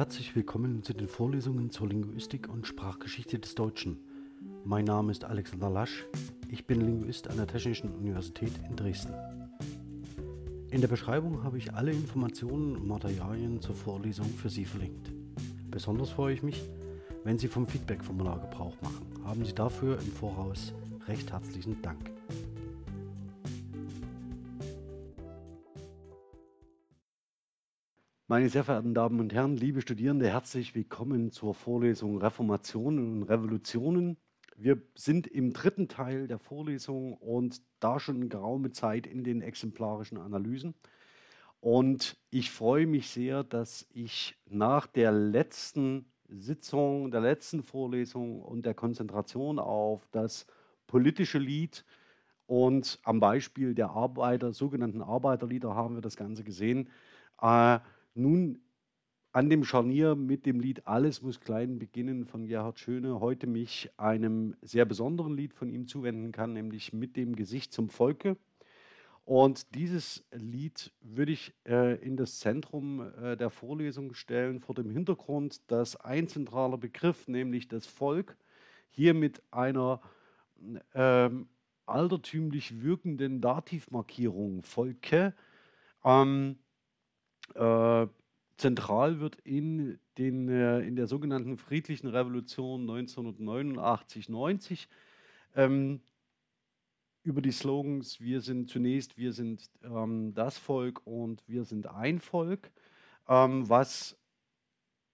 Herzlich willkommen zu den Vorlesungen zur Linguistik und Sprachgeschichte des Deutschen. Mein Name ist Alexander Lasch. Ich bin Linguist an der Technischen Universität in Dresden. In der Beschreibung habe ich alle Informationen und Materialien zur Vorlesung für Sie verlinkt. Besonders freue ich mich, wenn Sie vom Feedback-Formular Gebrauch machen. Haben Sie dafür im Voraus recht herzlichen Dank. Meine sehr verehrten Damen und Herren, liebe Studierende, herzlich willkommen zur Vorlesung Reformationen und Revolutionen. Wir sind im dritten Teil der Vorlesung und da schon geraume Zeit in den exemplarischen Analysen. Und ich freue mich sehr, dass ich nach der letzten Sitzung, der letzten Vorlesung und der Konzentration auf das politische Lied und am Beispiel der Arbeiter, sogenannten Arbeiterlieder haben wir das Ganze gesehen, äh, nun an dem Scharnier mit dem Lied Alles muss klein beginnen von Gerhard Schöne heute mich einem sehr besonderen Lied von ihm zuwenden kann, nämlich mit dem Gesicht zum Volke. Und dieses Lied würde ich äh, in das Zentrum äh, der Vorlesung stellen, vor dem Hintergrund, dass ein zentraler Begriff, nämlich das Volk, hier mit einer äh, altertümlich wirkenden Dativmarkierung Volke ähm, äh, zentral wird in, den, äh, in der sogenannten friedlichen Revolution 1989-90 ähm, über die Slogans Wir sind zunächst, wir sind ähm, das Volk und wir sind ein Volk, ähm, was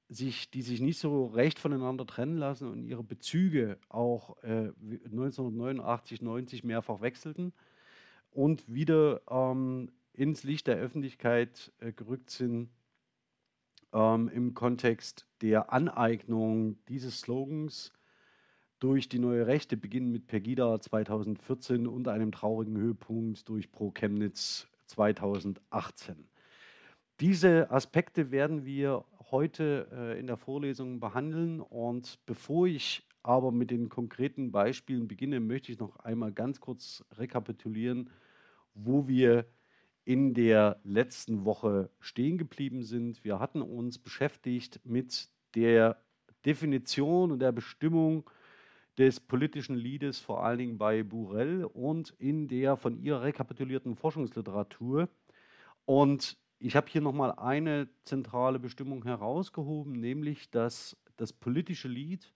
sich, die sich nicht so recht voneinander trennen lassen und ihre Bezüge auch äh, 1989, 90 mehrfach wechselten und wieder ähm, ins Licht der Öffentlichkeit äh, gerückt sind ähm, im Kontext der Aneignung dieses Slogans durch die neue Rechte, beginnen mit Pegida 2014 und einem traurigen Höhepunkt durch Pro Chemnitz 2018. Diese Aspekte werden wir heute äh, in der Vorlesung behandeln und bevor ich aber mit den konkreten Beispielen beginne, möchte ich noch einmal ganz kurz rekapitulieren, wo wir in der letzten Woche stehen geblieben sind. Wir hatten uns beschäftigt mit der Definition und der Bestimmung des politischen Liedes, vor allen Dingen bei Burell und in der von ihr rekapitulierten Forschungsliteratur. Und ich habe hier nochmal eine zentrale Bestimmung herausgehoben, nämlich dass das politische Lied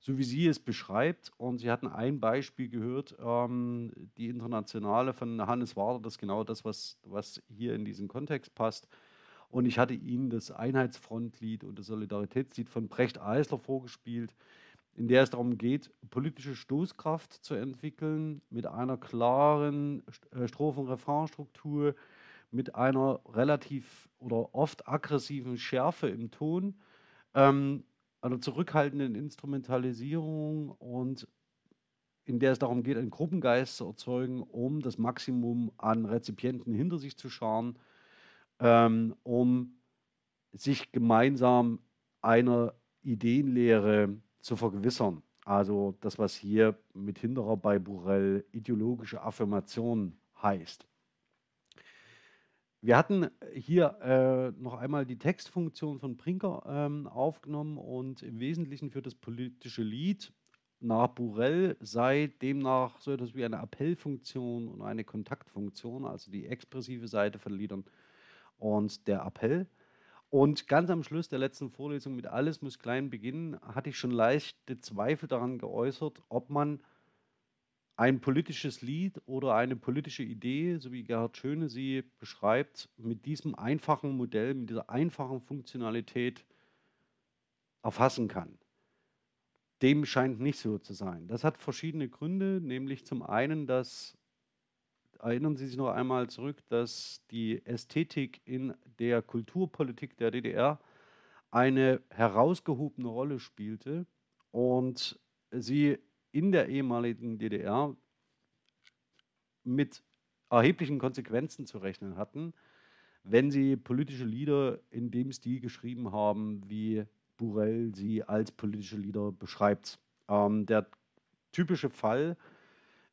so wie sie es beschreibt. Und Sie hatten ein Beispiel gehört, ähm, die Internationale von Hannes Wader, das ist genau das, was, was hier in diesen Kontext passt. Und ich hatte Ihnen das Einheitsfrontlied und das Solidaritätslied von Brecht Eisler vorgespielt, in der es darum geht, politische Stoßkraft zu entwickeln mit einer klaren äh, Strophen-Refrain-Struktur, mit einer relativ oder oft aggressiven Schärfe im Ton. Ähm, einer zurückhaltenden Instrumentalisierung und in der es darum geht, einen Gruppengeist zu erzeugen, um das Maximum an Rezipienten hinter sich zu scharen, ähm, um sich gemeinsam einer Ideenlehre zu vergewissern. Also das, was hier mit Hinderer bei Burrell ideologische Affirmation heißt. Wir hatten hier äh, noch einmal die Textfunktion von Brinker ähm, aufgenommen und im Wesentlichen für das politische Lied nach Burell sei demnach so etwas wie eine Appellfunktion und eine Kontaktfunktion, also die expressive Seite von Liedern und der Appell. Und ganz am Schluss der letzten Vorlesung mit Alles muss klein beginnen, hatte ich schon leichte Zweifel daran geäußert, ob man ein politisches Lied oder eine politische Idee, so wie Gerhard Schöne sie beschreibt, mit diesem einfachen Modell, mit dieser einfachen Funktionalität erfassen kann. Dem scheint nicht so zu sein. Das hat verschiedene Gründe, nämlich zum einen, dass, erinnern Sie sich noch einmal zurück, dass die Ästhetik in der Kulturpolitik der DDR eine herausgehobene Rolle spielte und sie in der ehemaligen DDR mit erheblichen Konsequenzen zu rechnen hatten, wenn sie politische Lieder in dem Stil geschrieben haben, wie Burell sie als politische Lieder beschreibt. Ähm, der typische Fall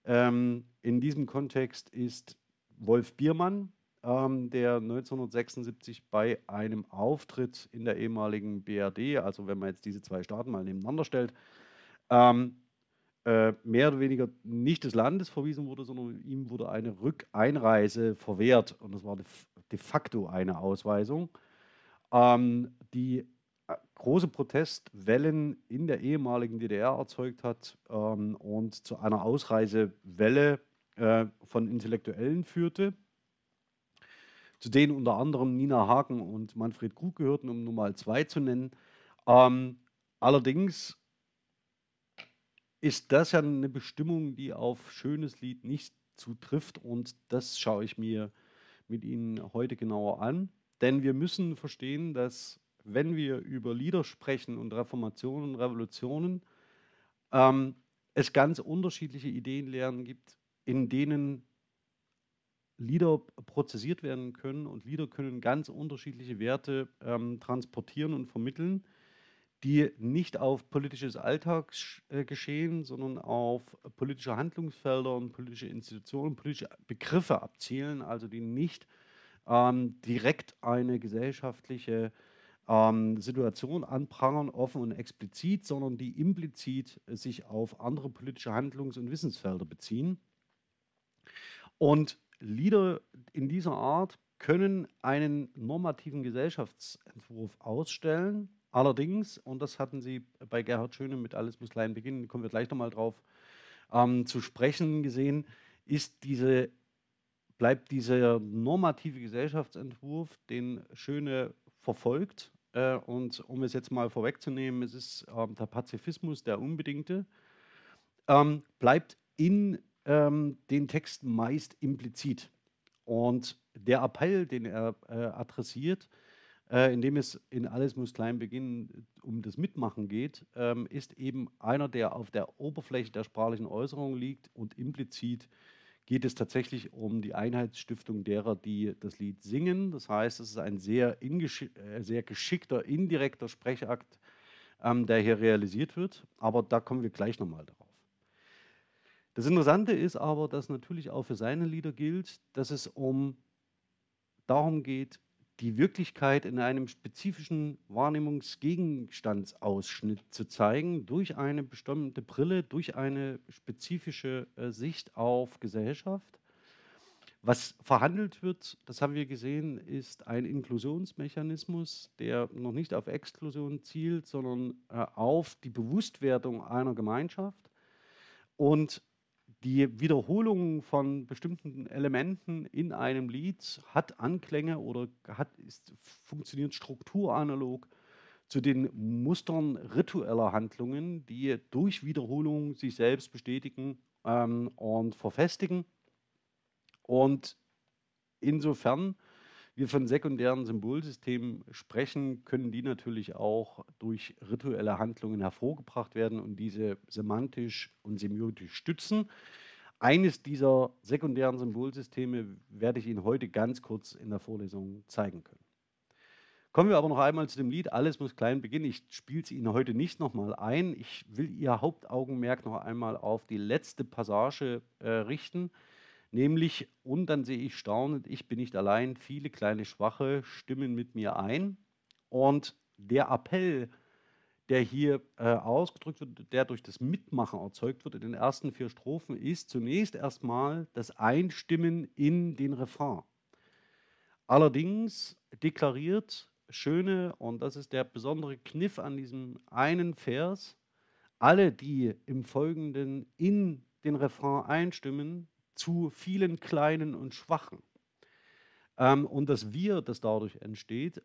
ähm, in diesem Kontext ist Wolf Biermann, ähm, der 1976 bei einem Auftritt in der ehemaligen BRD, also wenn man jetzt diese zwei Staaten mal nebeneinander stellt, ähm, äh, mehr oder weniger nicht des Landes verwiesen wurde, sondern ihm wurde eine Rückeinreise verwehrt. Und das war de, de facto eine Ausweisung, ähm, die äh, große Protestwellen in der ehemaligen DDR erzeugt hat ähm, und zu einer Ausreisewelle äh, von Intellektuellen führte, zu denen unter anderem Nina Hagen und Manfred Krug gehörten, um nur mal zwei zu nennen. Ähm, allerdings ist das ja eine Bestimmung, die auf schönes Lied nicht zutrifft und das schaue ich mir mit Ihnen heute genauer an. Denn wir müssen verstehen, dass wenn wir über Lieder sprechen und Reformationen und Revolutionen, ähm, es ganz unterschiedliche Ideenlehren gibt, in denen Lieder prozessiert werden können und Lieder können ganz unterschiedliche Werte ähm, transportieren und vermitteln die nicht auf politisches Alltagsgeschehen, sondern auf politische Handlungsfelder und politische Institutionen, politische Begriffe abzielen, also die nicht ähm, direkt eine gesellschaftliche ähm, Situation anprangern, offen und explizit, sondern die implizit sich auf andere politische Handlungs- und Wissensfelder beziehen. Und Lieder in dieser Art können einen normativen Gesellschaftsentwurf ausstellen, Allerdings, und das hatten Sie bei Gerhard Schöne mit Alles muss klein beginnen, kommen wir gleich nochmal drauf ähm, zu sprechen gesehen, ist diese, bleibt dieser normative Gesellschaftsentwurf, den Schöne verfolgt. Äh, und um es jetzt mal vorwegzunehmen, es ist ähm, der Pazifismus, der unbedingte, ähm, bleibt in ähm, den Texten meist implizit. Und der Appell, den er äh, adressiert, äh, in dem es in Alles muss klein beginnen um das Mitmachen geht, ähm, ist eben einer, der auf der Oberfläche der sprachlichen Äußerung liegt und implizit geht es tatsächlich um die Einheitsstiftung derer, die das Lied singen. Das heißt, es ist ein sehr, äh, sehr geschickter, indirekter Sprechakt, ähm, der hier realisiert wird. Aber da kommen wir gleich nochmal darauf. Das Interessante ist aber, dass natürlich auch für seine Lieder gilt, dass es um darum geht, die Wirklichkeit in einem spezifischen Wahrnehmungsgegenstandsausschnitt zu zeigen, durch eine bestimmte Brille, durch eine spezifische äh, Sicht auf Gesellschaft. Was verhandelt wird, das haben wir gesehen, ist ein Inklusionsmechanismus, der noch nicht auf Exklusion zielt, sondern äh, auf die Bewusstwerdung einer Gemeinschaft. Und die Wiederholung von bestimmten Elementen in einem Lied hat Anklänge oder hat, ist, funktioniert strukturanalog zu den Mustern ritueller Handlungen, die durch Wiederholung sich selbst bestätigen ähm, und verfestigen. Und insofern wir von sekundären Symbolsystemen sprechen, können die natürlich auch durch rituelle Handlungen hervorgebracht werden und diese semantisch und semiotisch stützen. Eines dieser sekundären Symbolsysteme werde ich Ihnen heute ganz kurz in der Vorlesung zeigen können. Kommen wir aber noch einmal zu dem Lied Alles muss klein beginnen. Ich spiele es Ihnen heute nicht nochmal ein. Ich will Ihr Hauptaugenmerk noch einmal auf die letzte Passage äh, richten, nämlich, und dann sehe ich staunend, ich bin nicht allein, viele kleine Schwache stimmen mit mir ein. Und der Appell, der hier äh, ausgedrückt wird, der durch das Mitmachen erzeugt wird in den ersten vier Strophen, ist zunächst erstmal das Einstimmen in den Refrain. Allerdings deklariert Schöne, und das ist der besondere Kniff an diesem einen Vers, alle, die im Folgenden in den Refrain einstimmen, zu vielen Kleinen und Schwachen. Ähm, und das Wir, das dadurch entsteht,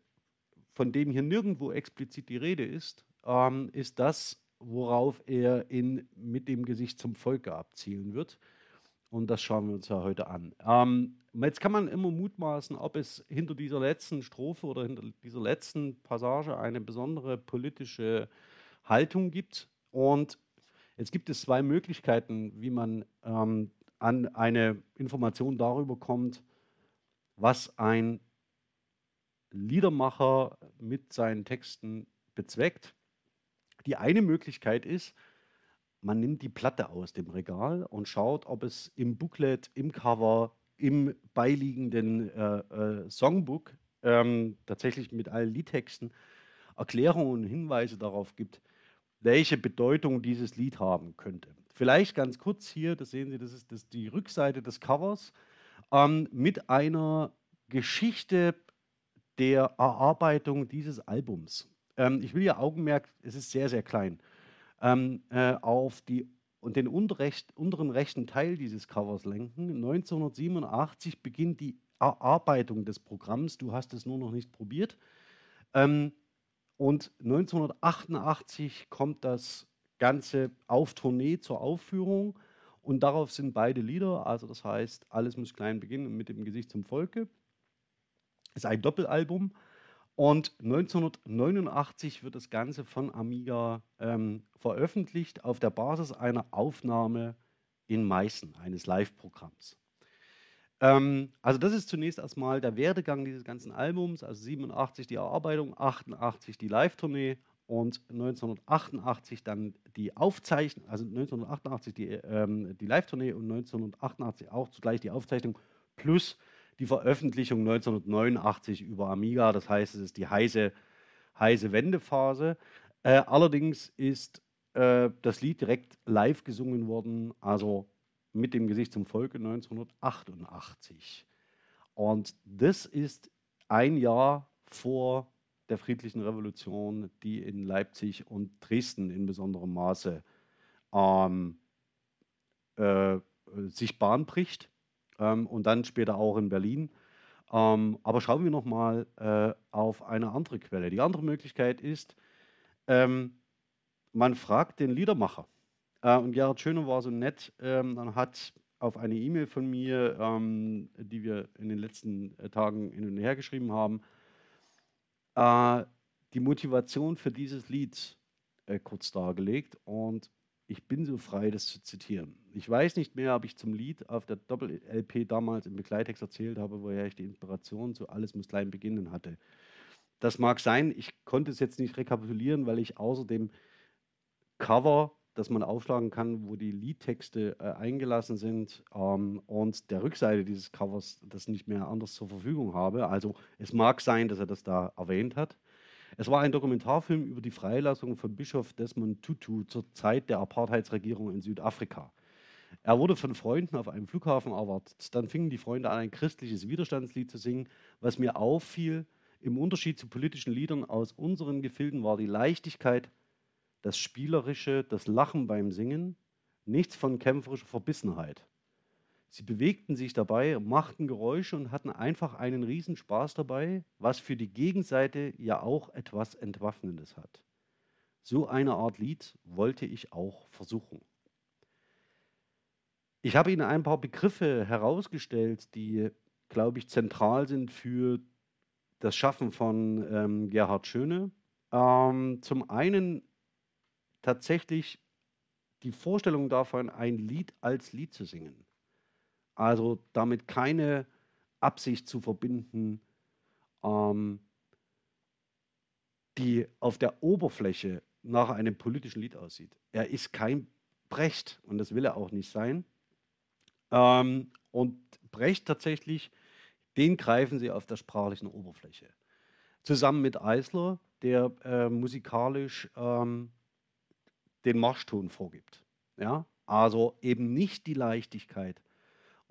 von dem hier nirgendwo explizit die Rede ist, ähm, ist das, worauf er in, mit dem Gesicht zum Volke abzielen wird. Und das schauen wir uns ja heute an. Ähm, jetzt kann man immer mutmaßen, ob es hinter dieser letzten Strophe oder hinter dieser letzten Passage eine besondere politische Haltung gibt. Und jetzt gibt es zwei Möglichkeiten, wie man ähm, an eine Information darüber kommt, was ein Liedermacher mit seinen Texten bezweckt. Die eine Möglichkeit ist, man nimmt die Platte aus dem Regal und schaut, ob es im Booklet, im Cover im beiliegenden äh, äh, Songbook ähm, tatsächlich mit allen Liedtexten Erklärungen und Hinweise darauf gibt, welche Bedeutung dieses Lied haben könnte. Vielleicht ganz kurz hier, das sehen Sie, das ist das, die Rückseite des Covers ähm, mit einer Geschichte der Erarbeitung dieses Albums. Ähm, ich will ja Augenmerk, es ist sehr, sehr klein, ähm, äh, auf die und den unterrecht, unteren rechten Teil dieses Covers lenken. 1987 beginnt die Erarbeitung des Programms. Du hast es nur noch nicht probiert. Ähm, und 1988 kommt das Ganze auf Tournee zur Aufführung. Und darauf sind beide Lieder, also das heißt, alles muss klein beginnen mit dem Gesicht zum Volke. Ist ein Doppelalbum. Und 1989 wird das Ganze von Amiga ähm, veröffentlicht auf der Basis einer Aufnahme in Meißen, eines Live-Programms. Ähm, also das ist zunächst erstmal der Werdegang dieses ganzen Albums, also 87 die Erarbeitung, 88 die Live-Tournee und 1988 dann die Aufzeichnung, also 1988 die, ähm, die Live-Tournee und 1988 auch zugleich die Aufzeichnung plus die Veröffentlichung 1989 über Amiga. Das heißt, es ist die heiße, heiße Wendephase. Äh, allerdings ist äh, das Lied direkt live gesungen worden, also mit dem Gesicht zum Volke 1988. Und das ist ein Jahr vor der friedlichen Revolution, die in Leipzig und Dresden in besonderem Maße ähm, äh, sich Bahn bricht ähm, und dann später auch in Berlin. Ähm, aber schauen wir nochmal äh, auf eine andere Quelle. Die andere Möglichkeit ist, ähm, man fragt den Liedermacher. Äh, und Gerhard Schöne war so nett, ähm, dann hat auf eine E-Mail von mir, ähm, die wir in den letzten äh, Tagen hin und her geschrieben haben, äh, die Motivation für dieses Lied äh, kurz dargelegt. Und ich bin so frei, das zu zitieren. Ich weiß nicht mehr, ob ich zum Lied auf der Doppel-LP damals im Begleitext erzählt habe, woher ich die Inspiration zu Alles muss klein beginnen hatte. Das mag sein, ich konnte es jetzt nicht rekapitulieren, weil ich außer dem Cover, das man aufschlagen kann, wo die Liedtexte äh, eingelassen sind ähm, und der Rückseite dieses Covers das nicht mehr anders zur Verfügung habe. Also es mag sein, dass er das da erwähnt hat. Es war ein Dokumentarfilm über die Freilassung von Bischof Desmond Tutu zur Zeit der Apartheidsregierung in Südafrika. Er wurde von Freunden auf einem Flughafen erwartet. Dann fingen die Freunde an, ein christliches Widerstandslied zu singen. Was mir auffiel, im Unterschied zu politischen Liedern aus unseren Gefilden war die Leichtigkeit, das Spielerische, das Lachen beim Singen, nichts von kämpferischer Verbissenheit. Sie bewegten sich dabei, machten Geräusche und hatten einfach einen Riesenspaß dabei, was für die Gegenseite ja auch etwas Entwaffnendes hat. So eine Art Lied wollte ich auch versuchen. Ich habe Ihnen ein paar Begriffe herausgestellt, die, glaube ich, zentral sind für das Schaffen von ähm, Gerhard Schöne. Ähm, zum einen tatsächlich die Vorstellung davon, ein Lied als Lied zu singen. Also damit keine Absicht zu verbinden, ähm, die auf der Oberfläche nach einem politischen Lied aussieht. Er ist kein Brecht und das will er auch nicht sein. Ähm, und Brecht tatsächlich, den greifen sie auf der sprachlichen Oberfläche. Zusammen mit Eisler, der äh, musikalisch ähm, den Marschton vorgibt. Ja? Also eben nicht die Leichtigkeit,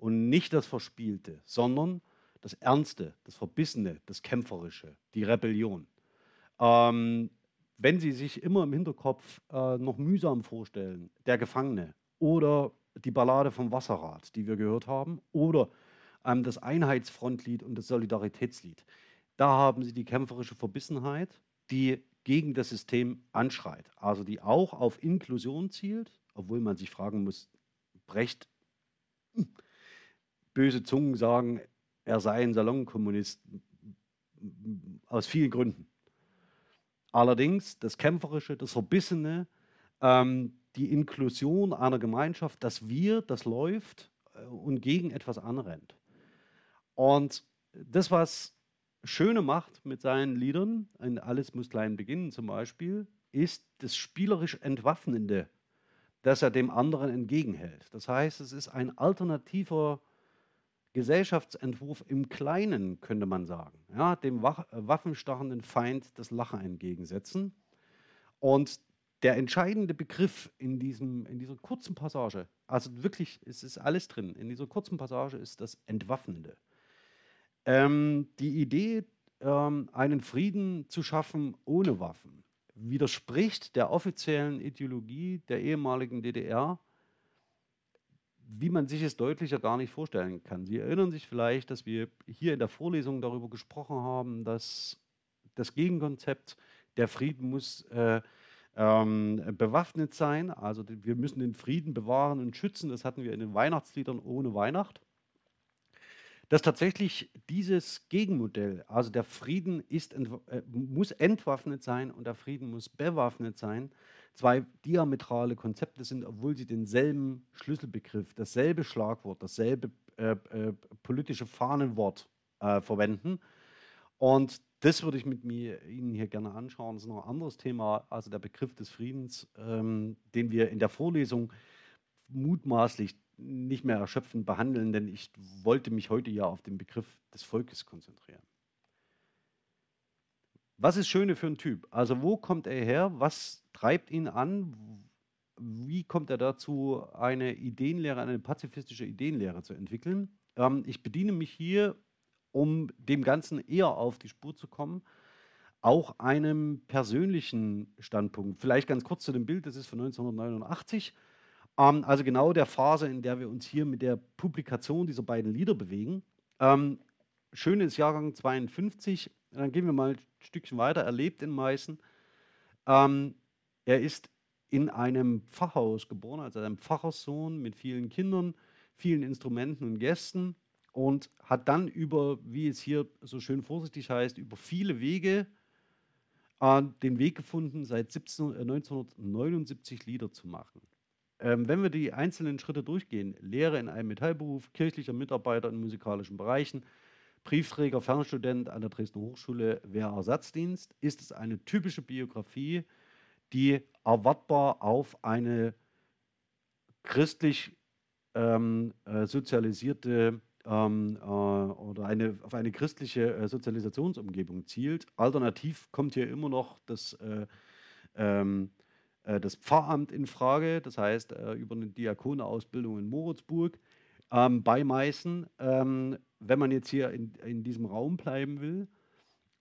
und nicht das Verspielte, sondern das Ernste, das Verbissene, das Kämpferische, die Rebellion. Ähm, wenn Sie sich immer im Hinterkopf äh, noch mühsam vorstellen, der Gefangene oder die Ballade vom Wasserrad, die wir gehört haben, oder ähm, das Einheitsfrontlied und das Solidaritätslied, da haben Sie die kämpferische Verbissenheit, die gegen das System anschreit, also die auch auf Inklusion zielt, obwohl man sich fragen muss, Brecht böse Zungen sagen, er sei ein Salonkommunist aus vielen Gründen. Allerdings das Kämpferische, das Verbissene, ähm, die Inklusion einer Gemeinschaft, dass Wir, das läuft äh, und gegen etwas anrennt. Und das, was Schöne macht mit seinen Liedern, in Alles muss klein beginnen zum Beispiel, ist das spielerisch Entwaffnende, das er dem anderen entgegenhält. Das heißt, es ist ein alternativer Gesellschaftsentwurf im Kleinen, könnte man sagen. Ja, dem äh, waffenstarrenden Feind das Lachen entgegensetzen. Und der entscheidende Begriff in, diesem, in dieser kurzen Passage, also wirklich, es ist alles drin, in dieser kurzen Passage ist das Entwaffnende. Ähm, die Idee, ähm, einen Frieden zu schaffen ohne Waffen, widerspricht der offiziellen Ideologie der ehemaligen DDR, wie man sich es deutlicher gar nicht vorstellen kann. Sie erinnern sich vielleicht, dass wir hier in der Vorlesung darüber gesprochen haben, dass das Gegenkonzept, der Frieden muss äh, ähm, bewaffnet sein. Also wir müssen den Frieden bewahren und schützen. Das hatten wir in den Weihnachtsliedern ohne Weihnacht. Dass tatsächlich dieses Gegenmodell, also der Frieden ist, äh, muss entwaffnet sein und der Frieden muss bewaffnet sein, zwei diametrale Konzepte sind, obwohl sie denselben Schlüsselbegriff, dasselbe Schlagwort, dasselbe äh, äh, politische Fahnenwort äh, verwenden. Und das würde ich mit mir Ihnen hier gerne anschauen. Das ist noch ein anderes Thema, also der Begriff des Friedens, ähm, den wir in der Vorlesung mutmaßlich nicht mehr erschöpfend behandeln, denn ich wollte mich heute ja auf den Begriff des Volkes konzentrieren. Was ist Schöne für ein Typ? Also wo kommt er her? Was treibt ihn an? Wie kommt er dazu, eine Ideenlehre, eine pazifistische Ideenlehre zu entwickeln? Ähm, ich bediene mich hier um dem Ganzen eher auf die Spur zu kommen, auch einem persönlichen Standpunkt. Vielleicht ganz kurz zu dem Bild, das ist von 1989, ähm, also genau der Phase, in der wir uns hier mit der Publikation dieser beiden Lieder bewegen. Ähm, schön ist Jahrgang 52, dann gehen wir mal ein Stückchen weiter, er lebt in Meißen. Ähm, er ist in einem Pfarrhaus geboren, also einem Pfarrerssohn mit vielen Kindern, vielen Instrumenten und Gästen und hat dann über, wie es hier so schön vorsichtig heißt, über viele Wege äh, den Weg gefunden, seit 17, äh, 1979 Lieder zu machen. Ähm, wenn wir die einzelnen Schritte durchgehen, Lehre in einem Metallberuf, kirchlicher Mitarbeiter in musikalischen Bereichen, Briefträger, Fernstudent an der Dresdner Hochschule, Wehrersatzdienst, ist es eine typische Biografie, die erwartbar auf eine christlich ähm, äh, sozialisierte ähm, äh, oder eine, auf eine christliche äh, Sozialisationsumgebung zielt. Alternativ kommt hier immer noch das, äh, ähm, äh, das Pfarramt in Frage, das heißt äh, über eine Diakoneausbildung in Moritzburg ähm, bei Meißen. Ähm, wenn man jetzt hier in, in diesem Raum bleiben will,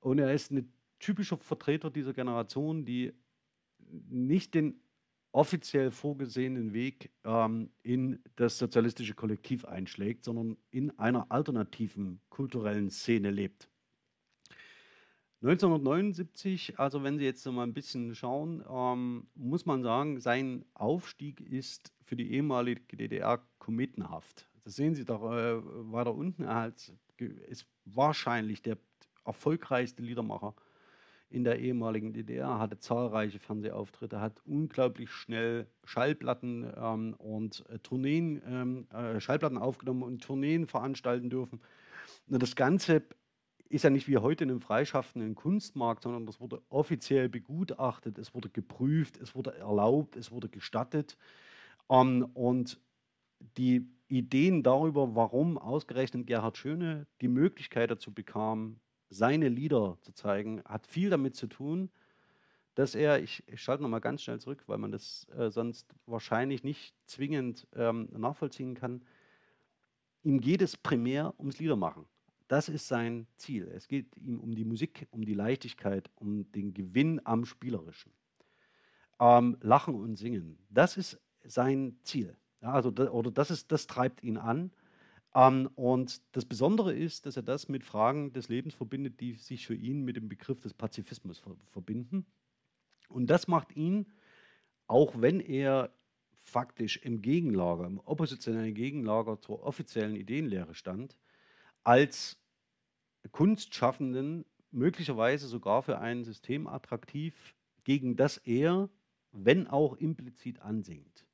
und er ist ein typischer Vertreter dieser Generation, die nicht den offiziell vorgesehenen Weg ähm, in das sozialistische Kollektiv einschlägt, sondern in einer alternativen kulturellen Szene lebt. 1979, also wenn Sie jetzt noch mal ein bisschen schauen, ähm, muss man sagen, sein Aufstieg ist für die ehemalige DDR kometenhaft. Das sehen Sie doch äh, weiter unten. Er ist wahrscheinlich der erfolgreichste Liedermacher in der ehemaligen DDR, hatte zahlreiche Fernsehauftritte, hat unglaublich schnell Schallplatten ähm, und äh, Tourneen, ähm, äh, Schallplatten aufgenommen und Tourneen veranstalten dürfen. Das Ganze ist ja nicht wie heute in einem freischaffenden Kunstmarkt, sondern das wurde offiziell begutachtet, es wurde geprüft, es wurde erlaubt, es wurde gestattet. Ähm, und die Ideen darüber, warum ausgerechnet Gerhard Schöne die Möglichkeit dazu bekam, seine Lieder zu zeigen, hat viel damit zu tun, dass er, ich, ich schalte nochmal ganz schnell zurück, weil man das äh, sonst wahrscheinlich nicht zwingend ähm, nachvollziehen kann, ihm geht es primär ums Liedermachen. Das ist sein Ziel. Es geht ihm um die Musik, um die Leichtigkeit, um den Gewinn am Spielerischen. Ähm, Lachen und Singen, das ist sein Ziel. Ja, also, oder das, ist, das treibt ihn an. Ähm, und das Besondere ist, dass er das mit Fragen des Lebens verbindet, die sich für ihn mit dem Begriff des Pazifismus ver verbinden. Und das macht ihn, auch wenn er faktisch im Gegenlager, im oppositionellen Gegenlager zur offiziellen Ideenlehre stand, als Kunstschaffenden möglicherweise sogar für ein System attraktiv, gegen das er, wenn auch implizit, ansingt.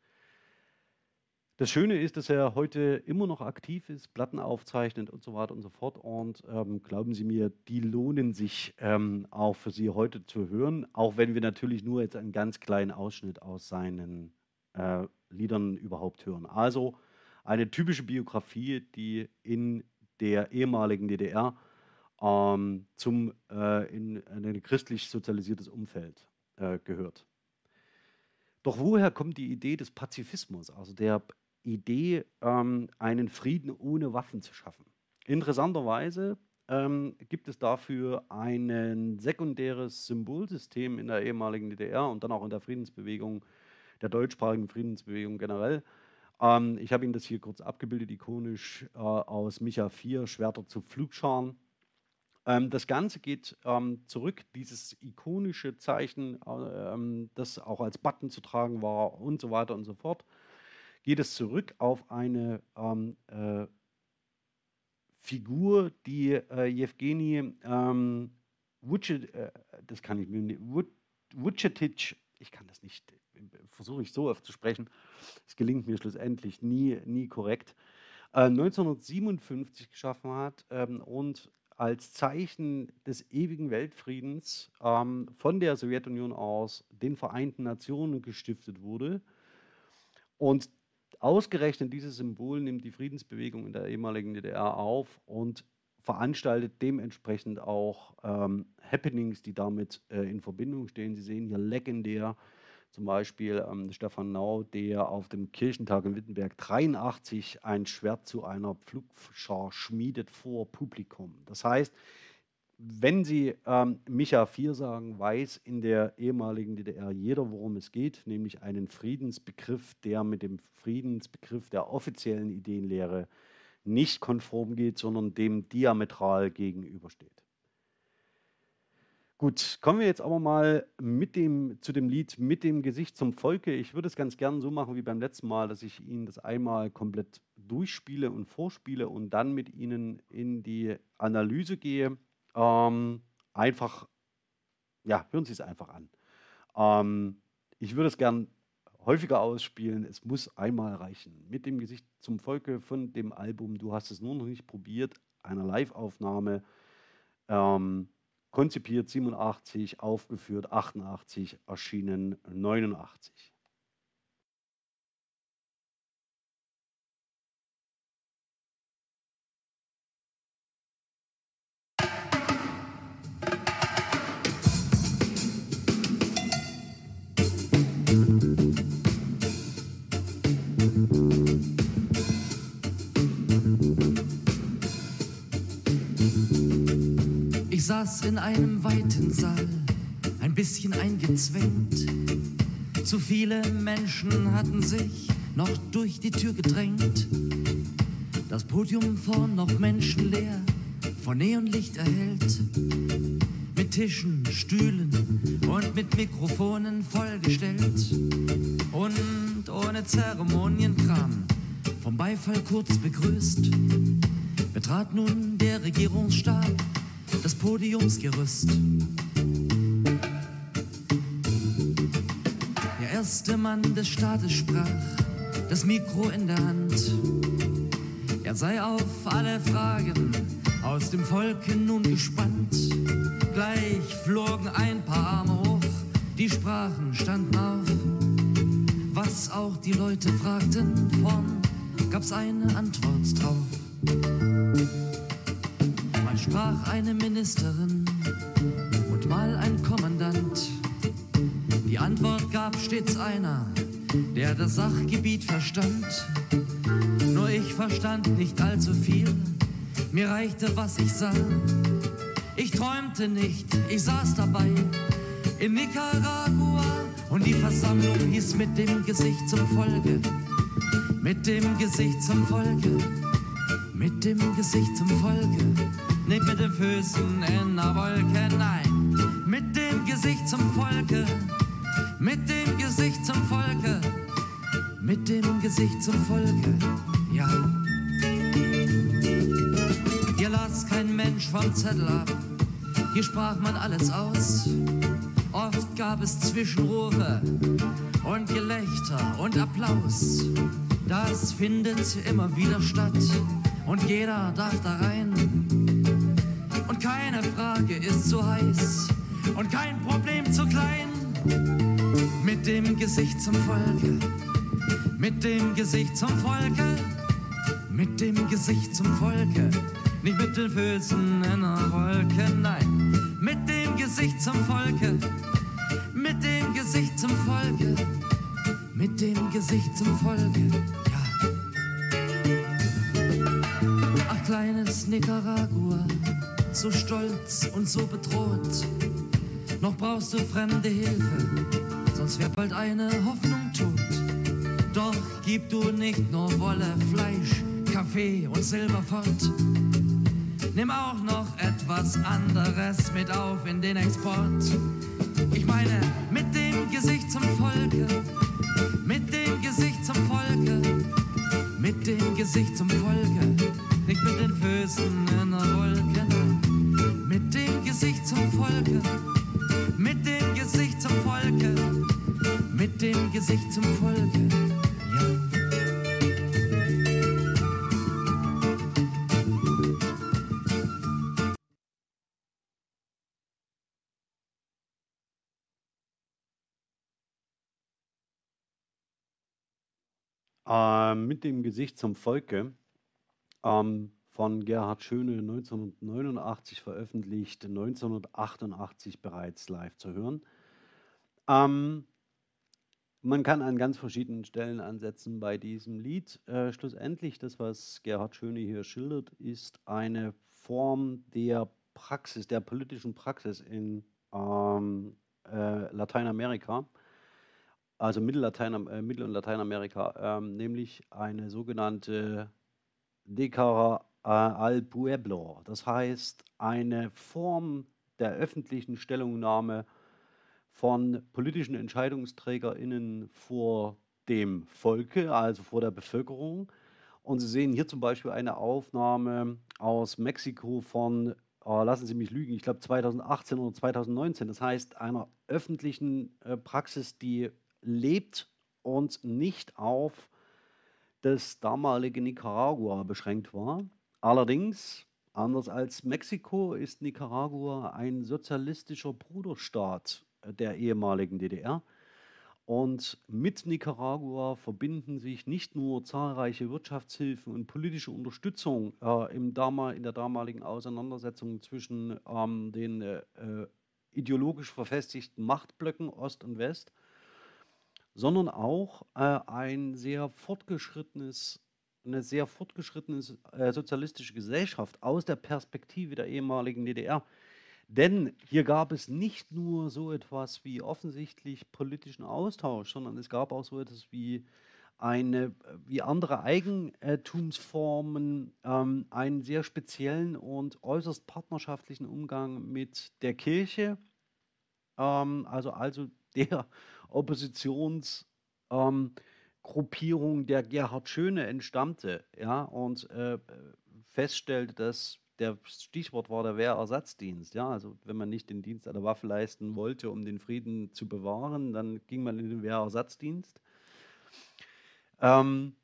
Das Schöne ist, dass er heute immer noch aktiv ist, Platten aufzeichnet und so weiter und so fort. Und ähm, glauben Sie mir, die lohnen sich ähm, auch für Sie heute zu hören, auch wenn wir natürlich nur jetzt einen ganz kleinen Ausschnitt aus seinen äh, Liedern überhaupt hören. Also eine typische Biografie, die in der ehemaligen DDR ähm, zum, äh, in, in ein christlich sozialisiertes Umfeld äh, gehört. Doch woher kommt die Idee des Pazifismus, also der Idee, ähm, einen Frieden ohne Waffen zu schaffen? Interessanterweise ähm, gibt es dafür ein sekundäres Symbolsystem in der ehemaligen DDR und dann auch in der Friedensbewegung, der deutschsprachigen Friedensbewegung generell. Ähm, ich habe Ihnen das hier kurz abgebildet, ikonisch äh, aus Micha 4, Schwerter zu Pflugscharen. Ähm, das Ganze geht ähm, zurück, dieses ikonische Zeichen, äh, das auch als Button zu tragen war und so weiter und so fort, geht es zurück auf eine ähm, äh, Figur, die äh, Jewgeni ähm, Vucet, äh, das kann ich mir nicht, Vucetic, ich kann das nicht, versuche ich so oft zu sprechen, es gelingt mir schlussendlich nie, nie korrekt, äh, 1957 geschaffen hat ähm, und als Zeichen des ewigen Weltfriedens ähm, von der Sowjetunion aus den Vereinten Nationen gestiftet wurde. Und ausgerechnet dieses Symbol nimmt die Friedensbewegung in der ehemaligen DDR auf und veranstaltet dementsprechend auch ähm, Happenings, die damit äh, in Verbindung stehen. Sie sehen hier legendär zum Beispiel ähm, Stefan Nau, der auf dem Kirchentag in Wittenberg 83 ein Schwert zu einer Pflugschar schmiedet vor Publikum. Das heißt, wenn Sie ähm, Micha 4 sagen, weiß in der ehemaligen DDR jeder, worum es geht, nämlich einen Friedensbegriff, der mit dem Friedensbegriff der offiziellen Ideenlehre nicht konform geht, sondern dem diametral gegenübersteht. Gut, kommen wir jetzt aber mal mit dem, zu dem Lied mit dem Gesicht zum Volke. Ich würde es ganz gern so machen wie beim letzten Mal, dass ich Ihnen das einmal komplett durchspiele und vorspiele und dann mit Ihnen in die Analyse gehe. Ähm, einfach, ja, hören Sie es einfach an. Ähm, ich würde es gern häufiger ausspielen. Es muss einmal reichen. Mit dem Gesicht zum Volke von dem Album Du hast es nur noch nicht probiert, einer Live-Aufnahme. Ähm, konzipiert 87, aufgeführt 88, erschienen 89. in einem weiten Saal, ein bisschen eingezwängt. Zu viele Menschen hatten sich noch durch die Tür gedrängt. Das Podium vorn noch menschenleer, von Neonlicht erhellt. Mit Tischen, Stühlen und mit Mikrofonen vollgestellt. Und ohne Zeremonienkram, vom Beifall kurz begrüßt, betrat nun der Regierungsstab das Podiumsgerüst. Der erste Mann des Staates sprach, das Mikro in der Hand. Er sei auf alle Fragen aus dem Volke nun gespannt. Gleich flogen ein paar Arme hoch, die Sprachen standen auf. Was auch die Leute fragten, vorn gab's eine Antwort drauf sprach eine Ministerin und mal ein Kommandant. Die Antwort gab stets einer, der das Sachgebiet verstand. Nur ich verstand nicht allzu viel, mir reichte, was ich sah. Ich träumte nicht, ich saß dabei in Nicaragua und die Versammlung hieß mit dem Gesicht zum Folge, mit dem Gesicht zum Folge, mit dem Gesicht zum Folge nicht mit den Füßen in der Wolke, nein, mit dem Gesicht zum Volke, mit dem Gesicht zum Volke, mit dem Gesicht zum Volke, ja. Hier las kein Mensch vom Zettel ab, hier sprach man alles aus. Oft gab es Zwischenrufe und Gelächter und Applaus. Das findet immer wieder statt und jeder darf da rein und keine Frage ist zu heiß und kein Problem zu klein. Mit dem Gesicht zum Volke, mit dem Gesicht zum Volke, mit dem Gesicht zum Volke, nicht mit den Füßen in der Wolke, nein, mit dem Gesicht zum Volke, mit dem Gesicht zum Volke, mit dem Gesicht zum Volke, ja. Ach, kleines Nicaragua, so stolz und so bedroht, noch brauchst du fremde Hilfe, sonst wär bald eine Hoffnung tot. Doch gib du nicht nur Wolle, Fleisch, Kaffee und Silber fort. Nimm auch noch etwas anderes mit auf in den Export. Ich meine, mit dem Gesicht zum Volke, mit dem Gesicht zum Volke, mit dem Gesicht zum Volke, nicht mit den Füßen in der Wolke, Gesicht zum Volke, ja. Ähm, mit dem Gesicht zum Volke ähm, von Gerhard Schöne 1989 veröffentlicht, 1988 bereits live zu hören. Ähm, man kann an ganz verschiedenen Stellen ansetzen bei diesem Lied. Äh, schlussendlich, das, was Gerhard Schöne hier schildert, ist eine Form der Praxis, der politischen Praxis in ähm, äh, Lateinamerika also Mittellatein, äh, Mittel- und Lateinamerika, ähm, nämlich eine sogenannte Decara al Pueblo. Das heißt, eine Form der öffentlichen Stellungnahme von politischen EntscheidungsträgerInnen vor dem Volke, also vor der Bevölkerung. Und Sie sehen hier zum Beispiel eine Aufnahme aus Mexiko von, oh, lassen Sie mich lügen, ich glaube 2018 oder 2019. Das heißt, einer öffentlichen äh, Praxis, die lebt und nicht auf das damalige Nicaragua beschränkt war. Allerdings, anders als Mexiko, ist Nicaragua ein sozialistischer Bruderstaat der ehemaligen DDR. Und mit Nicaragua verbinden sich nicht nur zahlreiche Wirtschaftshilfen und politische Unterstützung äh, im damal, in der damaligen Auseinandersetzung zwischen ähm, den äh, ideologisch verfestigten Machtblöcken Ost und West, sondern auch äh, ein sehr fortgeschrittenes, eine sehr fortgeschrittene äh, sozialistische Gesellschaft aus der Perspektive der ehemaligen DDR. Denn hier gab es nicht nur so etwas wie offensichtlich politischen Austausch, sondern es gab auch so etwas wie eine, wie andere Eigentumsformen, ähm, einen sehr speziellen und äußerst partnerschaftlichen Umgang mit der Kirche, ähm, also, also der Oppositionsgruppierung, ähm, der Gerhard Schöne entstammte, ja, und äh, feststellte, dass der Stichwort war der Wehrersatzdienst, ja, also wenn man nicht den Dienst an der Waffe leisten wollte, um den Frieden zu bewahren, dann ging man in den Wehrersatzdienst. Ähm,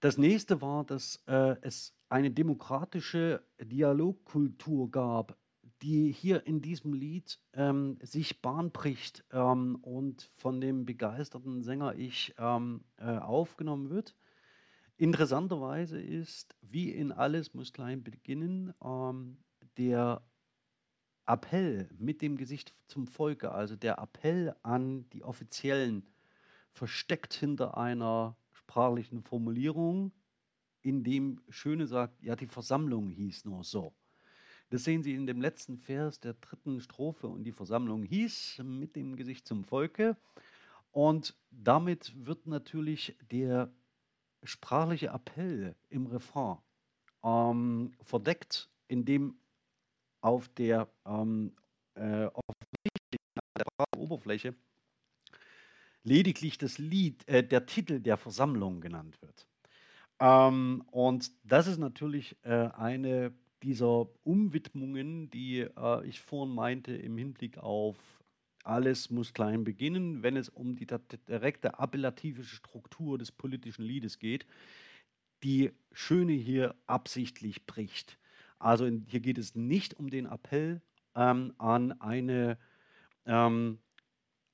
das nächste war, dass äh, es eine demokratische Dialogkultur gab die hier in diesem Lied ähm, sich Bahn bricht ähm, und von dem begeisterten Sänger Ich ähm, äh, aufgenommen wird. Interessanterweise ist, wie in Alles muss klein beginnen, ähm, der Appell mit dem Gesicht zum Volke, also der Appell an die Offiziellen, versteckt hinter einer sprachlichen Formulierung, in dem Schöne sagt, ja, die Versammlung hieß nur so. Das sehen Sie in dem letzten Vers der dritten Strophe und die Versammlung hieß mit dem Gesicht zum Volke. Und damit wird natürlich der sprachliche Appell im Refrain ähm, verdeckt, indem auf der, ähm, äh, Oberfläche lediglich das Lied, äh, der Titel der Versammlung genannt wird. Ähm, und das ist natürlich äh, eine dieser Umwidmungen, die äh, ich vorhin meinte, im Hinblick auf alles muss klein beginnen, wenn es um die direkte appellative Struktur des politischen Liedes geht, die Schöne hier absichtlich bricht. Also hier geht es nicht um den Appell ähm, an eine ähm,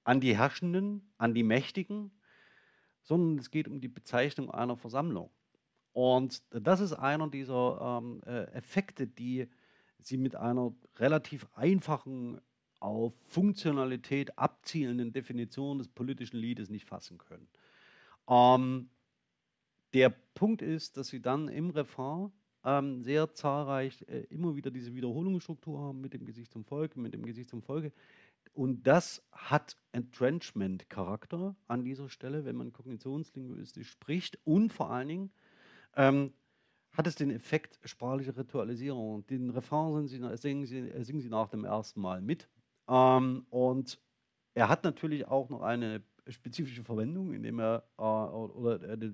an die Herrschenden, an die Mächtigen, sondern es geht um die Bezeichnung einer Versammlung. Und das ist einer dieser ähm, äh, Effekte, die Sie mit einer relativ einfachen, auf Funktionalität abzielenden Definition des politischen Liedes nicht fassen können. Ähm, der Punkt ist, dass Sie dann im Refrain ähm, sehr zahlreich äh, immer wieder diese Wiederholungsstruktur haben mit dem Gesicht zum Volke, mit dem Gesicht zum Volke. Und das hat Entrenchment-Charakter an dieser Stelle, wenn man kognitionslinguistisch spricht. Und vor allen Dingen ähm, hat es den Effekt sprachliche Ritualisierung. Den Refrain singen, sie, äh, singen, sie, nach dem ersten Mal mit. Ähm, und er hat natürlich auch noch eine spezifische Verwendung, indem er äh, oder äh,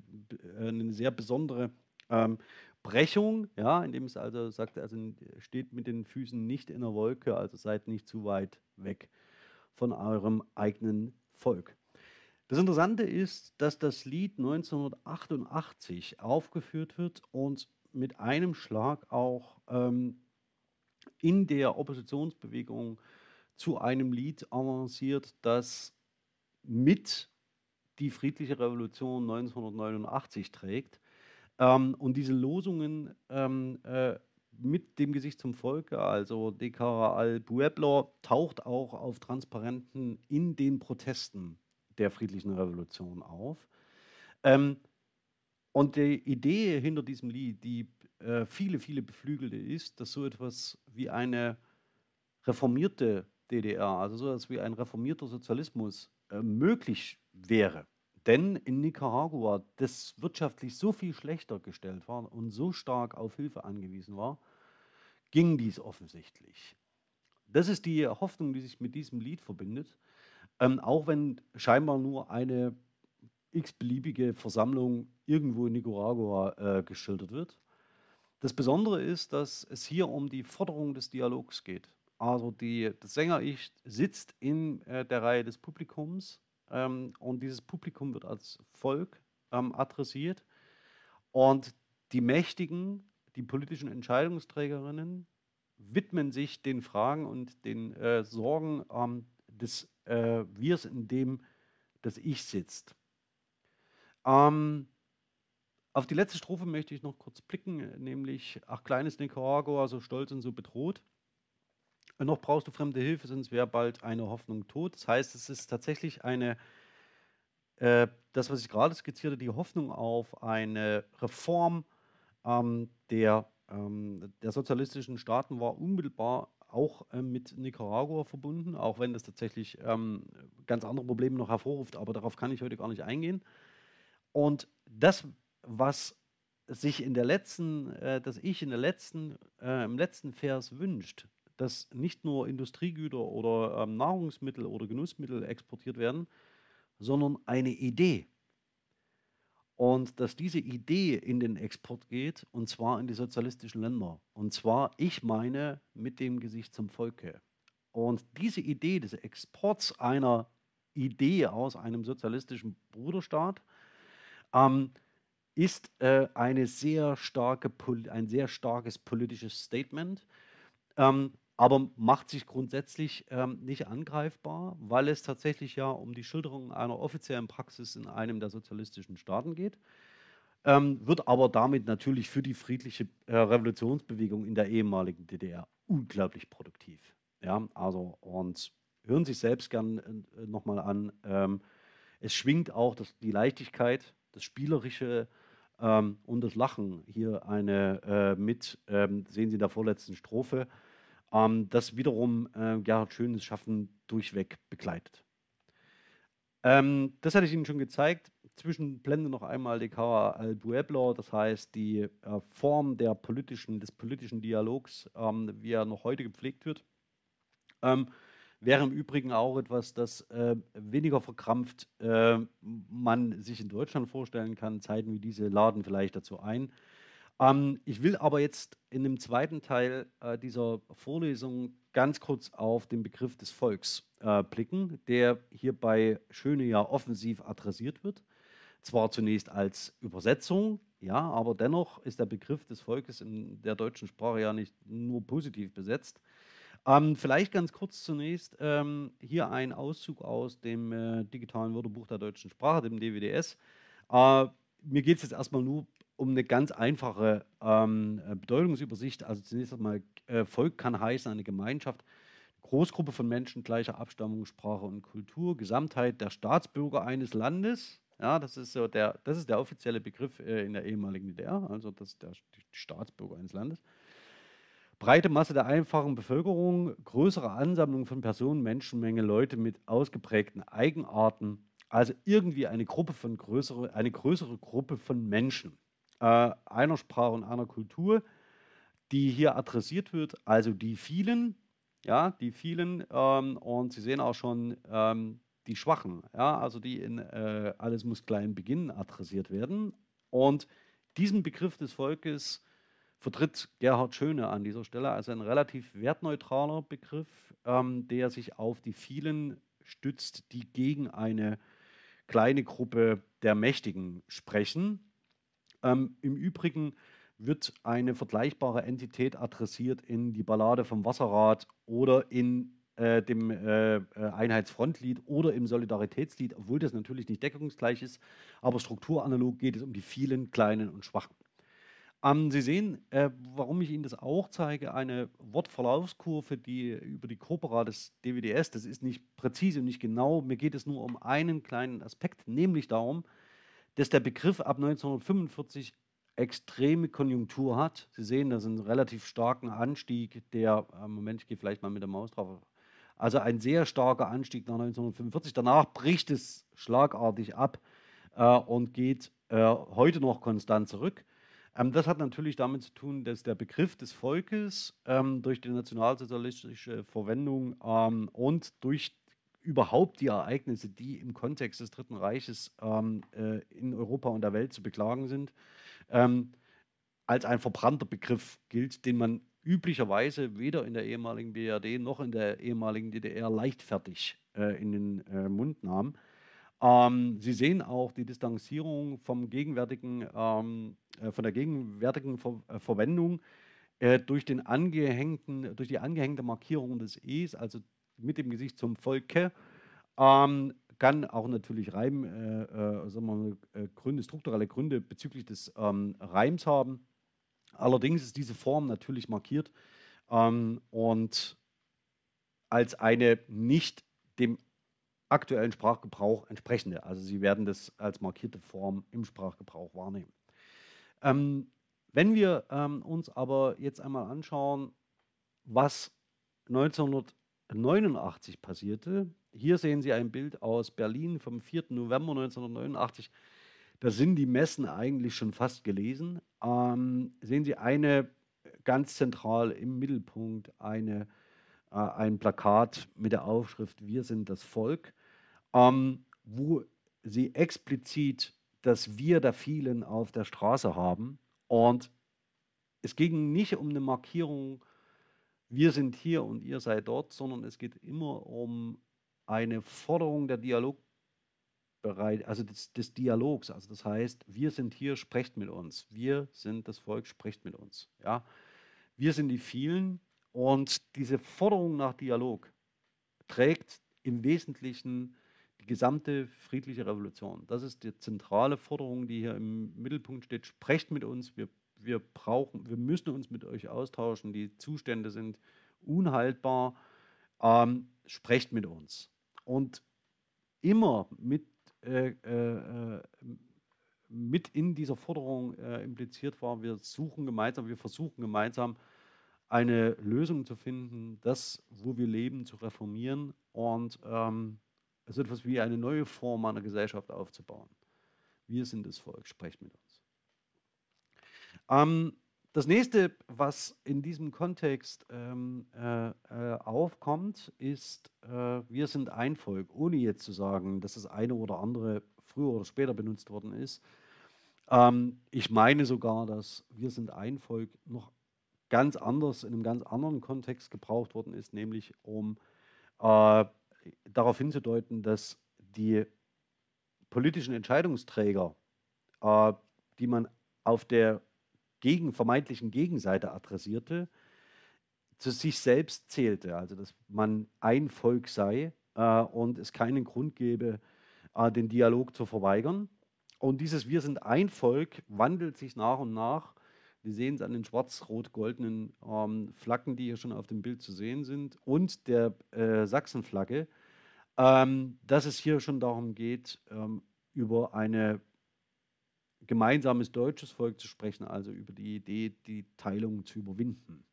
eine sehr besondere ähm, Brechung, ja, indem es also sagt, also steht mit den Füßen nicht in der Wolke, also seid nicht zu weit weg von eurem eigenen Volk. Das Interessante ist, dass das Lied 1988 aufgeführt wird und mit einem Schlag auch ähm, in der Oppositionsbewegung zu einem Lied avanciert, das mit die friedliche Revolution 1989 trägt. Ähm, und diese Losungen ähm, äh, mit dem Gesicht zum Volke, also De cara al pueblo, taucht auch auf Transparenten in den Protesten der friedlichen Revolution auf. Ähm, und die Idee hinter diesem Lied, die äh, viele, viele beflügelte, ist, dass so etwas wie eine reformierte DDR, also so etwas wie ein reformierter Sozialismus äh, möglich wäre. Denn in Nicaragua das wirtschaftlich so viel schlechter gestellt war und so stark auf Hilfe angewiesen war, ging dies offensichtlich. Das ist die Hoffnung, die sich mit diesem Lied verbindet. Ähm, auch wenn scheinbar nur eine x-beliebige Versammlung irgendwo in Nicaragua äh, geschildert wird. Das Besondere ist, dass es hier um die Forderung des Dialogs geht. Also die, das Sänger-Ich sitzt in äh, der Reihe des Publikums ähm, und dieses Publikum wird als Volk ähm, adressiert. Und die Mächtigen, die politischen Entscheidungsträgerinnen widmen sich den Fragen und den äh, Sorgen ähm, des äh, Wirs, in dem das Ich sitzt. Ähm, auf die letzte Strophe möchte ich noch kurz blicken, nämlich, ach kleines Nicaragua, so stolz und so bedroht. Noch brauchst du fremde Hilfe, sonst wäre bald eine Hoffnung tot. Das heißt, es ist tatsächlich eine, äh, das, was ich gerade skizzierte, die Hoffnung auf eine Reform ähm, der, ähm, der sozialistischen Staaten war unmittelbar auch ähm, mit Nicaragua verbunden, auch wenn das tatsächlich ähm, ganz andere Probleme noch hervorruft, aber darauf kann ich heute gar nicht eingehen. Und das, was sich in der letzten, äh, das ich in der letzten, äh, im letzten Vers wünscht, dass nicht nur Industriegüter oder ähm, Nahrungsmittel oder Genussmittel exportiert werden, sondern eine Idee. Und dass diese Idee in den Export geht, und zwar in die sozialistischen Länder. Und zwar, ich meine, mit dem Gesicht zum Volke. Und diese Idee des Exports einer Idee aus einem sozialistischen Bruderstaat ähm, ist äh, eine sehr starke, ein sehr starkes politisches Statement, ähm, aber macht sich grundsätzlich ähm, nicht angreifbar, weil es tatsächlich ja um die Schilderung einer offiziellen Praxis in einem der sozialistischen Staaten geht. Ähm, wird aber damit natürlich für die friedliche äh, Revolutionsbewegung in der ehemaligen DDR unglaublich produktiv. Ja, also und hören Sie sich selbst gern äh, nochmal an. Ähm, es schwingt auch das, die Leichtigkeit, das Spielerische ähm, und das Lachen hier eine äh, mit, ähm, sehen Sie in der vorletzten Strophe, ähm, das wiederum äh, Gerhard Schönes Schaffen durchweg begleitet. Ähm, das hatte ich Ihnen schon gezeigt. Zwischenblende noch einmal die Cara al Pueblo, das heißt die äh, Form der politischen, des politischen Dialogs, ähm, wie er noch heute gepflegt wird. Ähm, wäre im Übrigen auch etwas, das äh, weniger verkrampft äh, man sich in Deutschland vorstellen kann. Zeiten wie diese laden vielleicht dazu ein. Ähm, ich will aber jetzt in dem zweiten Teil äh, dieser Vorlesung ganz kurz auf den Begriff des Volks äh, blicken, der hier bei Schöne ja offensiv adressiert wird. Zwar zunächst als Übersetzung, ja, aber dennoch ist der Begriff des Volkes in der deutschen Sprache ja nicht nur positiv besetzt. Ähm, vielleicht ganz kurz zunächst ähm, hier ein Auszug aus dem äh, digitalen Wörterbuch der deutschen Sprache, dem DWDS. Äh, mir geht es jetzt erstmal nur um eine ganz einfache ähm, Bedeutungsübersicht. Also zunächst einmal, äh, Volk kann heißen eine Gemeinschaft, Großgruppe von Menschen gleicher Abstammung, Sprache und Kultur, Gesamtheit der Staatsbürger eines Landes. Ja, das ist so der, das ist der offizielle Begriff äh, in der ehemaligen DDR, also das der Staatsbürger eines Landes. Breite Masse der einfachen Bevölkerung, größere Ansammlung von Personen, Menschenmenge, Leute mit ausgeprägten Eigenarten, also irgendwie eine Gruppe von größere, eine größere Gruppe von Menschen äh, einer Sprache und einer Kultur, die hier adressiert wird, also die vielen, ja, die vielen, ähm, und Sie sehen auch schon ähm, die Schwachen, ja, also die in äh, Alles muss klein beginnen adressiert werden. Und diesen Begriff des Volkes vertritt Gerhard Schöne an dieser Stelle als ein relativ wertneutraler Begriff, ähm, der sich auf die vielen stützt, die gegen eine kleine Gruppe der Mächtigen sprechen. Ähm, Im Übrigen wird eine vergleichbare Entität adressiert in die Ballade vom Wasserrad oder in äh, dem äh, äh, Einheitsfrontlied oder im Solidaritätslied, obwohl das natürlich nicht deckungsgleich ist, aber strukturanalog geht es um die vielen Kleinen und Schwachen. Ähm, Sie sehen, äh, warum ich Ihnen das auch zeige, eine Wortverlaufskurve, die über die Corpora des DWDS, das ist nicht präzise und nicht genau, mir geht es nur um einen kleinen Aspekt, nämlich darum, dass der Begriff ab 1945 extreme Konjunktur hat. Sie sehen, das ist ein relativ starken Anstieg, der, äh, Moment, ich gehe vielleicht mal mit der Maus drauf, also ein sehr starker Anstieg nach 1945. Danach bricht es schlagartig ab äh, und geht äh, heute noch konstant zurück. Ähm, das hat natürlich damit zu tun, dass der Begriff des Volkes ähm, durch die nationalsozialistische Verwendung ähm, und durch überhaupt die Ereignisse, die im Kontext des Dritten Reiches ähm, äh, in Europa und der Welt zu beklagen sind, ähm, als ein verbrannter Begriff gilt, den man üblicherweise weder in der ehemaligen BRD noch in der ehemaligen DDR leichtfertig äh, in den äh, Mund nahm. Ähm, Sie sehen auch die Distanzierung vom gegenwärtigen, ähm, äh, von der gegenwärtigen Ver äh, Verwendung äh, durch, den angehängten, durch die angehängte Markierung des Es, also mit dem Gesicht zum Volke. Ähm, kann auch natürlich Reim, äh, äh, sagen wir mal, äh, Gründe, strukturelle Gründe bezüglich des ähm, Reims haben. Allerdings ist diese Form natürlich markiert ähm, und als eine nicht dem aktuellen Sprachgebrauch entsprechende. Also Sie werden das als markierte Form im Sprachgebrauch wahrnehmen. Ähm, wenn wir ähm, uns aber jetzt einmal anschauen, was 1900 1989 passierte. Hier sehen Sie ein Bild aus Berlin vom 4. November 1989. Da sind die Messen eigentlich schon fast gelesen. Ähm, sehen Sie eine ganz zentral im Mittelpunkt eine, äh, ein Plakat mit der Aufschrift Wir sind das Volk, ähm, wo Sie explizit das Wir der vielen auf der Straße haben. Und es ging nicht um eine Markierung wir sind hier und ihr seid dort, sondern es geht immer um eine Forderung der Dialogbereit, also des, des, Dialogs. Also das heißt, wir sind hier, sprecht mit uns. Wir sind das Volk, sprecht mit uns. Ja? Wir sind die vielen und diese Forderung nach Dialog trägt im Wesentlichen die gesamte friedliche Revolution. Das ist die zentrale Forderung, die hier im Mittelpunkt steht. Sprecht mit uns, wir wir brauchen, wir müssen uns mit euch austauschen, die Zustände sind unhaltbar, ähm, sprecht mit uns. Und immer mit, äh, äh, mit in dieser Forderung äh, impliziert war, wir suchen gemeinsam, wir versuchen gemeinsam eine Lösung zu finden, das, wo wir leben, zu reformieren und ähm, so etwas wie eine neue Form einer Gesellschaft aufzubauen. Wir sind das Volk, sprecht mit uns. Ähm, das nächste, was in diesem Kontext ähm, äh, äh, aufkommt, ist, äh, wir sind ein Volk, ohne jetzt zu sagen, dass das eine oder andere früher oder später benutzt worden ist. Ähm, ich meine sogar, dass wir sind ein Volk noch ganz anders, in einem ganz anderen Kontext gebraucht worden ist, nämlich um äh, darauf hinzudeuten, dass die politischen Entscheidungsträger, äh, die man auf der gegen, vermeintlichen Gegenseite adressierte, zu sich selbst zählte. Also dass man ein Volk sei äh, und es keinen Grund gäbe, äh, den Dialog zu verweigern. und dieses Wir sind ein Volk wandelt sich nach und nach. Wir sehen es an den schwarz-rot-goldenen ähm, Flaggen, die hier schon auf dem Bild zu sehen sind, und der äh, Sachsenflagge, ähm, dass es hier schon darum geht, ähm, über ein gemeinsames deutsches Volk zu sprechen, also über die Idee, die Teilung zu überwinden.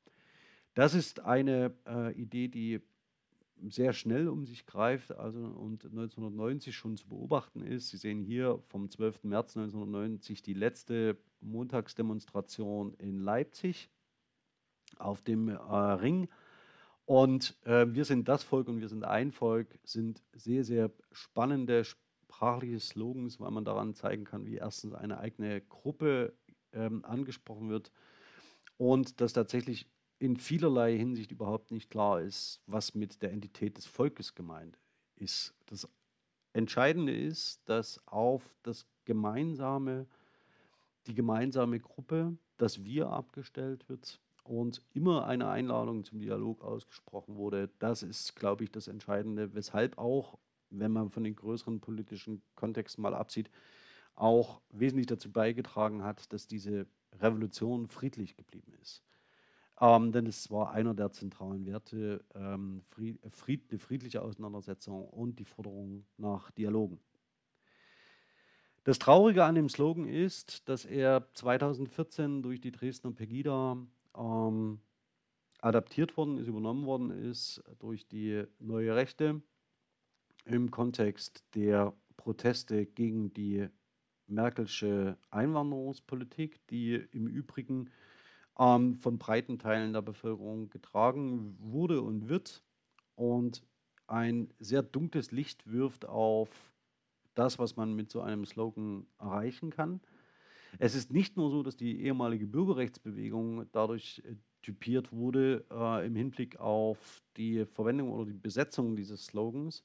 Das ist eine äh, Idee, die sehr schnell um sich greift also, und 1990 schon zu beobachten ist. Sie sehen hier vom 12. März 1990 die letzte Montagsdemonstration in Leipzig auf dem äh, Ring. Und äh, wir sind das Volk und wir sind ein Volk, sind sehr, sehr spannende sprachliche Slogans, weil man daran zeigen kann, wie erstens eine eigene Gruppe ähm, angesprochen wird und dass tatsächlich in vielerlei Hinsicht überhaupt nicht klar ist, was mit der Entität des Volkes gemeint ist. Das Entscheidende ist, dass auf das gemeinsame, die gemeinsame Gruppe, das Wir abgestellt wird und immer eine Einladung zum Dialog ausgesprochen wurde. Das ist, glaube ich, das Entscheidende, weshalb auch, wenn man von den größeren politischen Kontexten mal absieht, auch wesentlich dazu beigetragen hat, dass diese Revolution friedlich geblieben ist. Ähm, denn es war einer der zentralen Werte, ähm, Fried, Fried, eine friedliche Auseinandersetzung und die Forderung nach Dialogen. Das Traurige an dem Slogan ist, dass er 2014 durch die Dresdner Pegida ähm, adaptiert worden ist, übernommen worden ist durch die neue Rechte im Kontext der Proteste gegen die Merkelsche Einwanderungspolitik, die im Übrigen ähm, von breiten Teilen der Bevölkerung getragen wurde und wird und ein sehr dunkles Licht wirft auf das, was man mit so einem Slogan erreichen kann. Es ist nicht nur so, dass die ehemalige Bürgerrechtsbewegung dadurch äh, typiert wurde äh, im Hinblick auf die Verwendung oder die Besetzung dieses Slogans,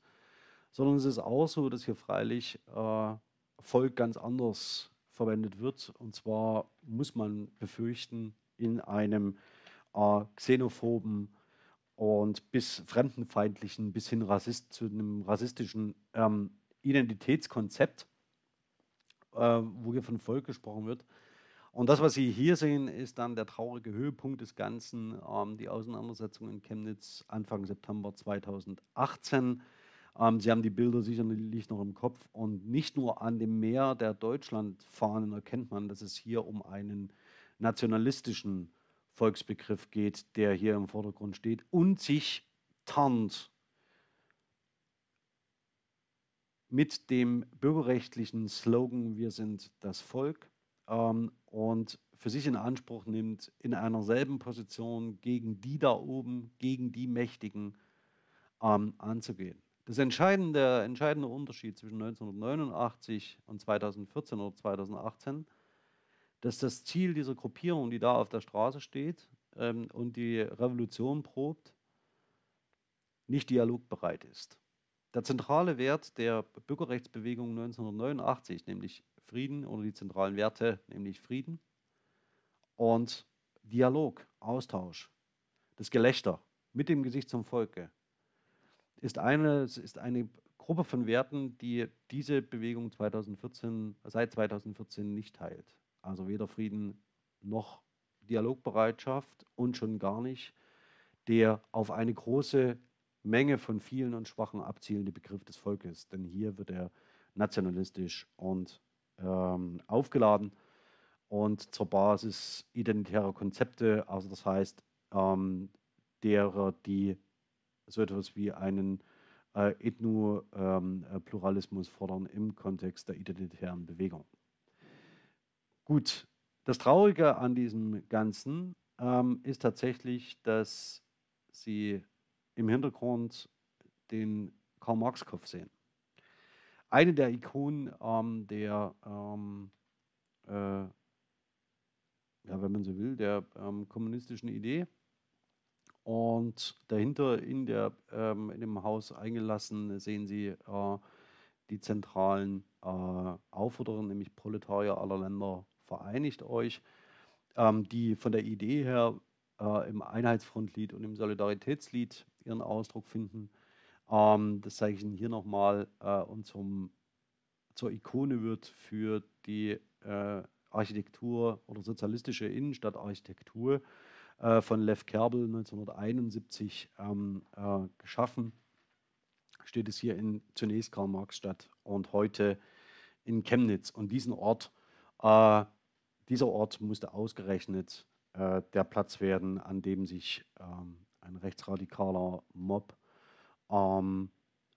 sondern es ist auch so, dass hier freilich äh, Volk ganz anders verwendet wird. Und zwar muss man befürchten, in einem äh, xenophoben und bis fremdenfeindlichen, bis hin Rassist, zu einem rassistischen ähm, Identitätskonzept, äh, wo hier von Volk gesprochen wird. Und das, was Sie hier sehen, ist dann der traurige Höhepunkt des Ganzen, ähm, die Auseinandersetzung in Chemnitz Anfang September 2018. Ähm, Sie haben die Bilder sicherlich noch im Kopf. Und nicht nur an dem Meer der Deutschlandfahnen erkennt man, dass es hier um einen nationalistischen Volksbegriff geht, der hier im Vordergrund steht und sich tarnt mit dem bürgerrechtlichen Slogan Wir sind das Volk ähm, und für sich in Anspruch nimmt, in einer selben Position gegen die da oben, gegen die Mächtigen ähm, anzugehen. Das entscheidende, entscheidende Unterschied zwischen 1989 und 2014 oder 2018 dass das Ziel dieser Gruppierung, die da auf der Straße steht ähm, und die Revolution probt, nicht dialogbereit ist. Der zentrale Wert der Bürgerrechtsbewegung 1989, nämlich Frieden oder die zentralen Werte, nämlich Frieden und Dialog, Austausch, das Gelächter mit dem Gesicht zum Volke, ist eine, ist eine Gruppe von Werten, die diese Bewegung 2014, seit 2014 nicht teilt. Also weder Frieden noch Dialogbereitschaft und schon gar nicht der auf eine große Menge von vielen und Schwachen abzielende Begriff des Volkes. Denn hier wird er nationalistisch und ähm, aufgeladen und zur Basis identitärer Konzepte, also das heißt ähm, derer, die so etwas wie einen äh, Ethno-Pluralismus ähm, fordern im Kontext der identitären Bewegung. Gut, das Traurige an diesem Ganzen ähm, ist tatsächlich, dass Sie im Hintergrund den Karl-Marx-Kopf sehen. Eine der Ikonen ähm, der, ähm, äh, ja, wenn man so will, der ähm, kommunistischen Idee. Und dahinter in, der, ähm, in dem Haus eingelassen sehen Sie äh, die zentralen äh, Aufforderungen, nämlich Proletarier aller Länder vereinigt euch, ähm, die von der Idee her äh, im Einheitsfrontlied und im Solidaritätslied ihren Ausdruck finden. Ähm, das zeige ich Ihnen hier nochmal äh, und zum zur Ikone wird für die äh, Architektur oder sozialistische Innenstadtarchitektur äh, von Lev Kerbel 1971 ähm, äh, geschaffen. Steht es hier in zunächst Karl-Marx-Stadt und heute in Chemnitz. Und diesen Ort, äh, dieser Ort musste ausgerechnet äh, der Platz werden, an dem sich ähm, ein rechtsradikaler Mob ähm,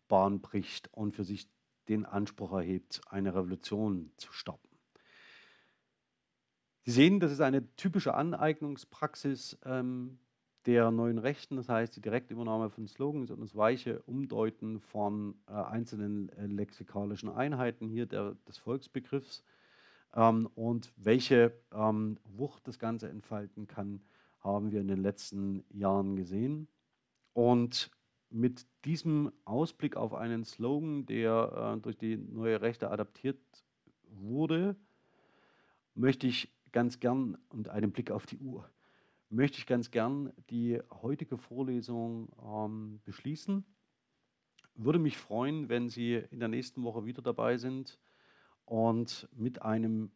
Bahn bricht und für sich den Anspruch erhebt, eine Revolution zu starten. Sie sehen, das ist eine typische Aneignungspraxis ähm, der neuen Rechten, das heißt die Direktübernahme von Slogans und das weiche Umdeuten von äh, einzelnen äh, lexikalischen Einheiten hier der, des Volksbegriffs ähm, und welche ähm, Wucht das Ganze entfalten kann, haben wir in den letzten Jahren gesehen. Und mit diesem Ausblick auf einen Slogan, der äh, durch die neue Rechte adaptiert wurde, möchte ich ganz gern und einen Blick auf die Uhr, möchte ich ganz gern die heutige Vorlesung ähm, beschließen. Würde mich freuen, wenn Sie in der nächsten Woche wieder dabei sind und mit einem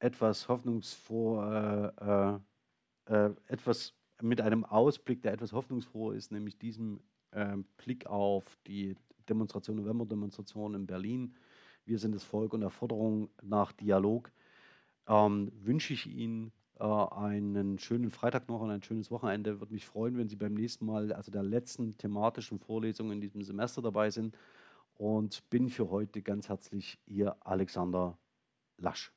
etwas hoffnungsfroh, äh, äh, äh, etwas mit einem Ausblick, der etwas hoffnungsfroh ist, nämlich diesem äh, Blick auf die Demonstration, November-Demonstration in Berlin. Wir sind das Volk und der Forderung nach Dialog. Ähm, wünsche ich Ihnen äh, einen schönen Freitag noch und ein schönes Wochenende. Würde mich freuen, wenn Sie beim nächsten Mal, also der letzten thematischen Vorlesung in diesem Semester dabei sind. Und bin für heute ganz herzlich Ihr Alexander Lasch.